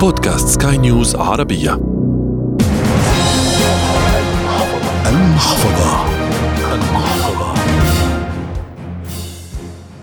بودكاست سكاي نيوز عربية. المحفظة. المحفظة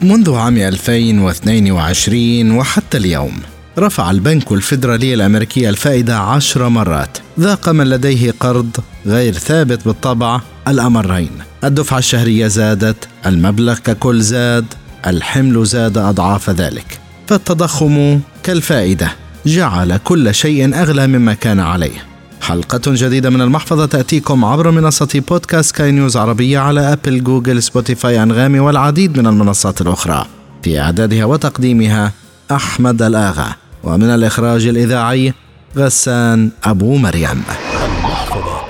منذ عام 2022 وحتى اليوم رفع البنك الفيدرالي الأمريكي الفائدة عشر مرات ذاق من لديه قرض غير ثابت بالطبع الأمرين. الدفعة الشهرية زادت المبلغ ككل زاد الحمل زاد أضعاف ذلك. فالتضخم كالفائدة. جعل كل شيء أغلى مما كان عليه. حلقة جديدة من المحفظة تأتيكم عبر منصة بودكاست سكاي نيوز عربية على أبل جوجل سبوتيفاي أنغامي والعديد من المنصات الأخرى. في إعدادها وتقديمها أحمد الآغا. ومن الإخراج الإذاعي غسان أبو مريم.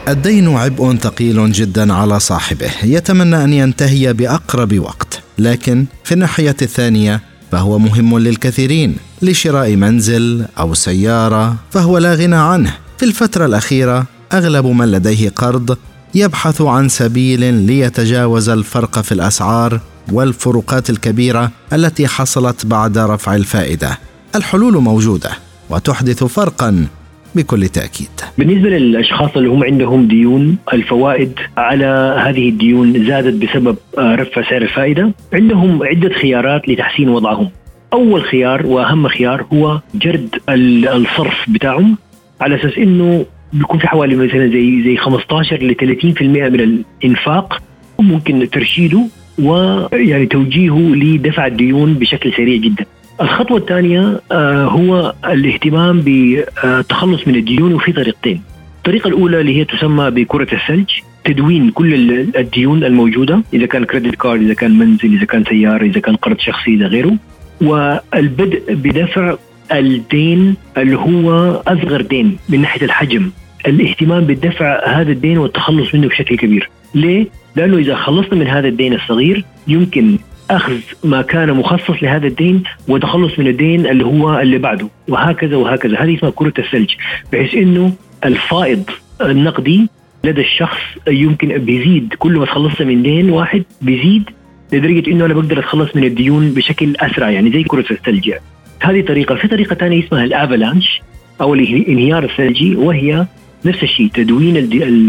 الدين عبء ثقيل جدا على صاحبه. يتمنى أن ينتهي بأقرب وقت. لكن في الناحية الثانية فهو مهم للكثيرين لشراء منزل أو سيارة فهو لا غنى عنه في الفترة الأخيرة أغلب من لديه قرض يبحث عن سبيل ليتجاوز الفرق في الأسعار والفروقات الكبيرة التي حصلت بعد رفع الفائدة. الحلول موجودة وتحدث فرقا بكل تأكيد. بالنسبة للأشخاص اللي هم عندهم ديون الفوائد على هذه الديون زادت بسبب آه، رفع سعر الفائدة. عندهم عدة خيارات لتحسين وضعهم. أول خيار وأهم خيار هو جرد الصرف بتاعهم على أساس أنه بيكون في حوالي مثلا زي زي 15 ل 30% من الإنفاق ممكن ترشيده ويعني توجيهه لدفع الديون بشكل سريع جدا. الخطوة الثانية آه، هو الاهتمام بالتخلص من الديون وفي طريقتين. الطريقة الأولى اللي هي تسمى بكرة الثلج تدوين كل الديون الموجودة إذا كان credit card إذا كان منزل إذا كان سيارة إذا كان قرض شخصي إذا غيره والبدء بدفع الدين اللي هو أصغر دين من ناحية الحجم الاهتمام بالدفع هذا الدين والتخلص منه بشكل كبير ليه؟ لأنه إذا خلصنا من هذا الدين الصغير يمكن أخذ ما كان مخصص لهذا الدين وتخلص من الدين اللي هو اللي بعده وهكذا وهكذا هذه اسمها كرة الثلج بحيث إنه الفائض النقدي لدى الشخص يمكن بيزيد كل ما تخلصت من دين واحد بيزيد لدرجة إنه أنا بقدر أتخلص من الديون بشكل أسرع يعني زي كرة الثلج يعني. هذه طريقة في طريقة ثانية اسمها الأفلانش أو الانهيار الثلجي وهي نفس الشيء تدوين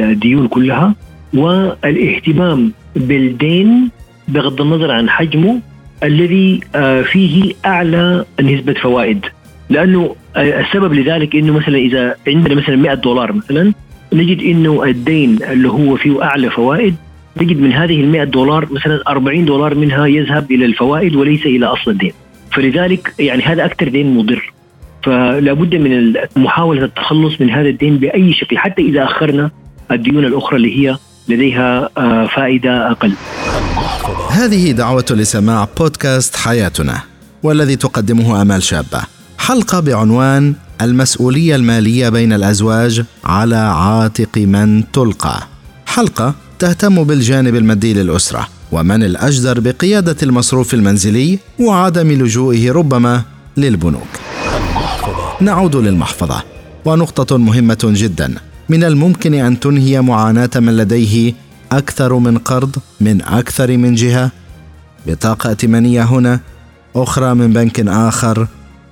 الديون كلها والإهتمام بالدين بغض النظر عن حجمه الذي آه، فيه أعلى نسبة فوائد. لأنه آه، السبب لذلك إنه مثلا إذا عندنا مثلا 100 دولار مثلا نجد إنه الدين اللي هو فيه أعلى فوائد نجد من هذه ال 100 دولار مثلا 40 دولار منها يذهب إلى الفوائد وليس إلى أصل الدين. فلذلك يعني هذا أكثر دين مضر. فلا بد من محاولة التخلص من هذا الدين بأي شكل حتى إذا أخرنا الديون الأخرى اللي هي لديها آه، فائدة أقل. هذه دعوة لسماع بودكاست حياتنا والذي تقدمه آمال شابة. حلقة بعنوان المسؤولية المالية بين الأزواج على عاتق من تلقى. حلقة تهتم بالجانب المادي للأسرة ومن الأجدر بقيادة المصروف المنزلي وعدم لجوئه ربما للبنوك. نعود للمحفظة ونقطة مهمة جدا من الممكن أن تنهي معاناة من لديه أكثر من قرض من أكثر من جهة. بطاقة ائتمانيه هنا أخرى من بنك آخر.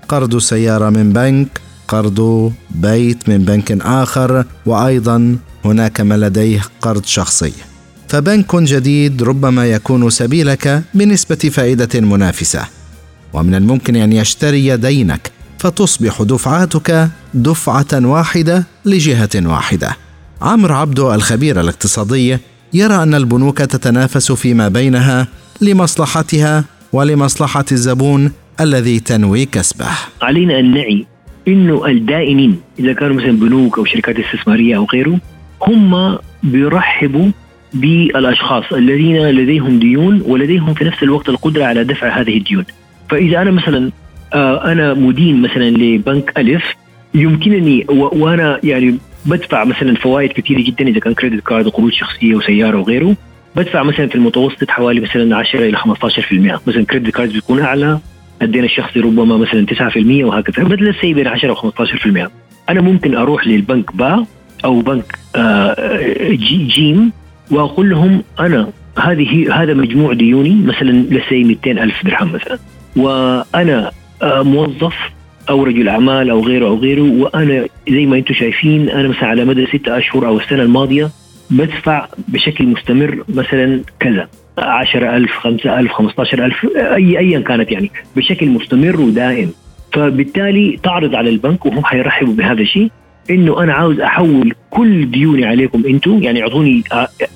قرض سيارة من بنك قرض بيت من بنك آخر. وأيضا هناك من لديه قرض شخصي. فبنك جديد ربما يكون سبيلك بنسبة فائدة منافسة. ومن الممكن أن يشتري دينك فتصبح دفعاتك دفعة واحدة لجهة واحدة. عمرو عبدو الخبير الاقتصادي يرى أن البنوك تتنافس فيما بينها لمصلحتها ولمصلحة الزبون الذي تنوي كسبه. علينا أن نعي انه الدائنين إذا كانوا مثلا بنوك أو شركات استثمارية أو غيره هم بيرحبوا بالأشخاص الذين لديهم ديون ولديهم في نفس الوقت القدرة على دفع هذه الديون. فإذا أنا مثلا آه أنا مدين مثلا لبنك ألف يمكنني وأنا يعني بدفع مثلا فوائد كثيره جدا إذا كان credit card وقروض شخصية وسيارة وغيره. بدفع مثلا في المتوسط حوالي مثلا 10 إلى 15% مثلا credit card بيكون أعلى الدين الشخصي ربما مثلا 9% وهكذا. let's say بين 10 و 15% أنا ممكن أروح للبنك با أو بنك آه، جي جيم وأقول لهم أنا هذه هذا مجموع ديوني مثلا let's say 200 ألف درهم مثلا. وأنا آه، موظف أو رجل أعمال أو غيره أو غيره وأنا زي ما أنتم شايفين أنا مثلا على مدى ستة أشهر أو السنة الماضية بدفع بشكل مستمر مثلا كذا 10000 5000 15000 أي ايا كانت يعني بشكل مستمر ودائم. فبالتالي تعرض على البنك وهم حيرحبوا بهذا الشيء إنه أنا عاوز أحول كل ديوني عليكم أنتم يعني أعطوني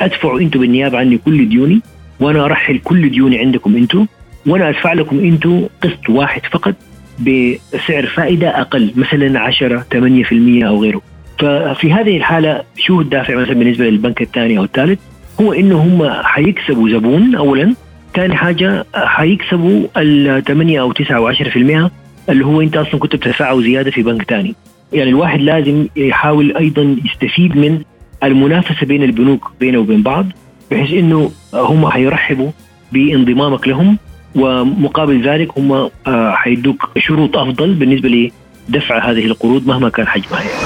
أدفعوا أنتم بالنيابة عني كل ديوني وأنا أرحل كل ديوني عندكم أنتم وأنا أدفع لكم أنتم قسط واحد فقط بسعر فائدة أقل مثلا 10 8% أو غيره. ففي هذه الحالة شو الدافع مثلا بالنسبة للبنك الثاني أو الثالث؟ هو إنه هم حيكسبوا زبون اولا ثاني حاجة حيكسبوا ال 8 أو 9 أو 10% اللي هو أنت أصلا كنت بتدفعه زيادة في بنك ثاني. يعني الواحد لازم يحاول أيضا يستفيد من المنافسة بين البنوك بينه وبين بعض بحيث إنه هم حيرحبوا بانضمامك لهم ومقابل ذلك هم آه، حيدوك شروط أفضل بالنسبة لدفع هذه القروض مهما كان حجمها. يعني.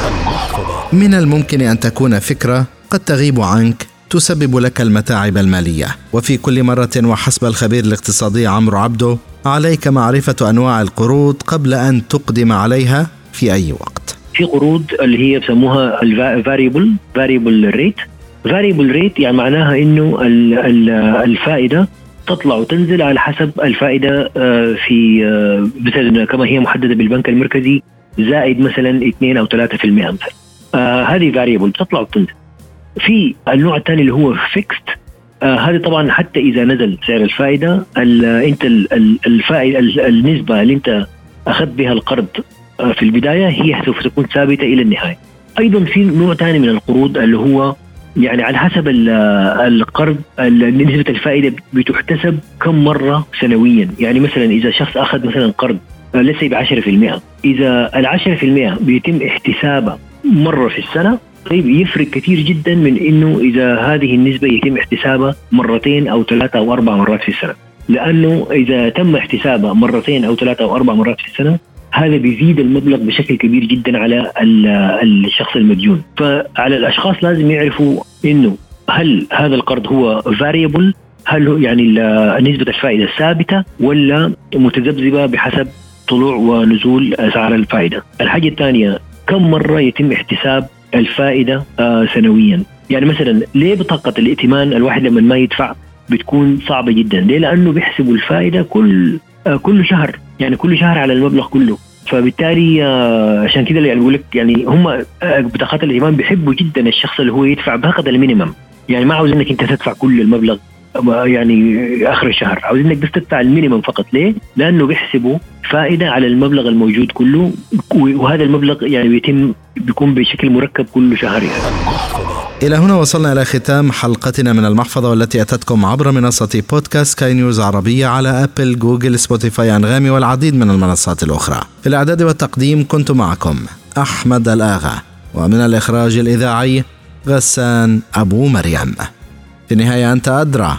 من الممكن أن تكون فكرة قد تغيب عنك تسبب لك المتاعب المالية. وفي كل مرة وحسب الخبير الاقتصادي عمرو عبده عليك معرفة أنواع القروض قبل أن تقدم عليها في أي وقت. في قروض اللي هي بسموها ال variable variable rate variable rate يعني معناها إنه الفائدة تطلع وتنزل على حسب الفائدة آه، في آه، مثلا كما هي محددة بالبنك المركزي زائد مثلا 2 أو 3% مثلا آه هذه variable بتطلع وتنزل في النوع الثاني اللي هو fixed آه هذا طبعا حتى إذا نزل سعر الفائدة أنت الفائدة النسبة اللي أنت أخذت بها القرض آه في البداية هي سوف تكون ثابتة إلى النهاية. أيضا في نوع ثاني من القروض اللي هو يعني على حسب القرض نسبة الفائدة بتحتسب كم مرة سنويا. يعني مثلا إذا شخص أخذ مثلا قرض لسه ب 10% إذا ال 10% بيتم احتسابه مرة في السنة طيب يفرق كثير جدا من إنه إذا هذه النسبة يتم احتسابها مرتين أو ثلاثة أو أربع مرات في السنة. لأنه إذا تم احتسابها مرتين أو ثلاثة أو أربع مرات في السنة هذا بيزيد المبلغ بشكل كبير جدا على الشخص المديون. فعلى الأشخاص لازم يعرفوا إنه هل هذا القرض هو فاريبل هل هو يعني نسبة الفائدة ثابتة ولا متذبذبة بحسب طلوع ونزول أسعار الفائدة؟ الحاجة الثانية كم مرة يتم احتساب الفائدة آه سنويا؟ يعني مثلا ليه بطاقة الائتمان الواحد لما ما يدفع بتكون صعبة جدا؟ ليه؟ لأنه بيحسبوا الفائدة كل آه كل شهر. يعني كل شهر على المبلغ كله. فبالتالي آه، عشان كده يعني بقول لك يعني هم آه، بطاقات الائتمان بيحبوا جدا الشخص اللي هو يدفع بقدر المينيمم. يعني ما عاوز إنك أنت تدفع كل المبلغ. يعني آخر الشهر عاوز إنك بس تدفع ال minimum فقط ليه؟ لأنه بيحسبوا فائدة على المبلغ الموجود كله وهذا المبلغ يعني بيتم بيكون بشكل مركب كل شهر يعني. إلى هنا وصلنا إلى ختام حلقتنا من المحفظة والتي أتتكم عبر منصة بودكاست سكاي نيوز عربية على أبل جوجل سبوتيفاي أنغامي والعديد من المنصات الأخرى في الإعداد والتقديم كنت معكم أحمد الآغا ومن الإخراج الإذاعي غسان أبو مريم في النهاية أنت أدرى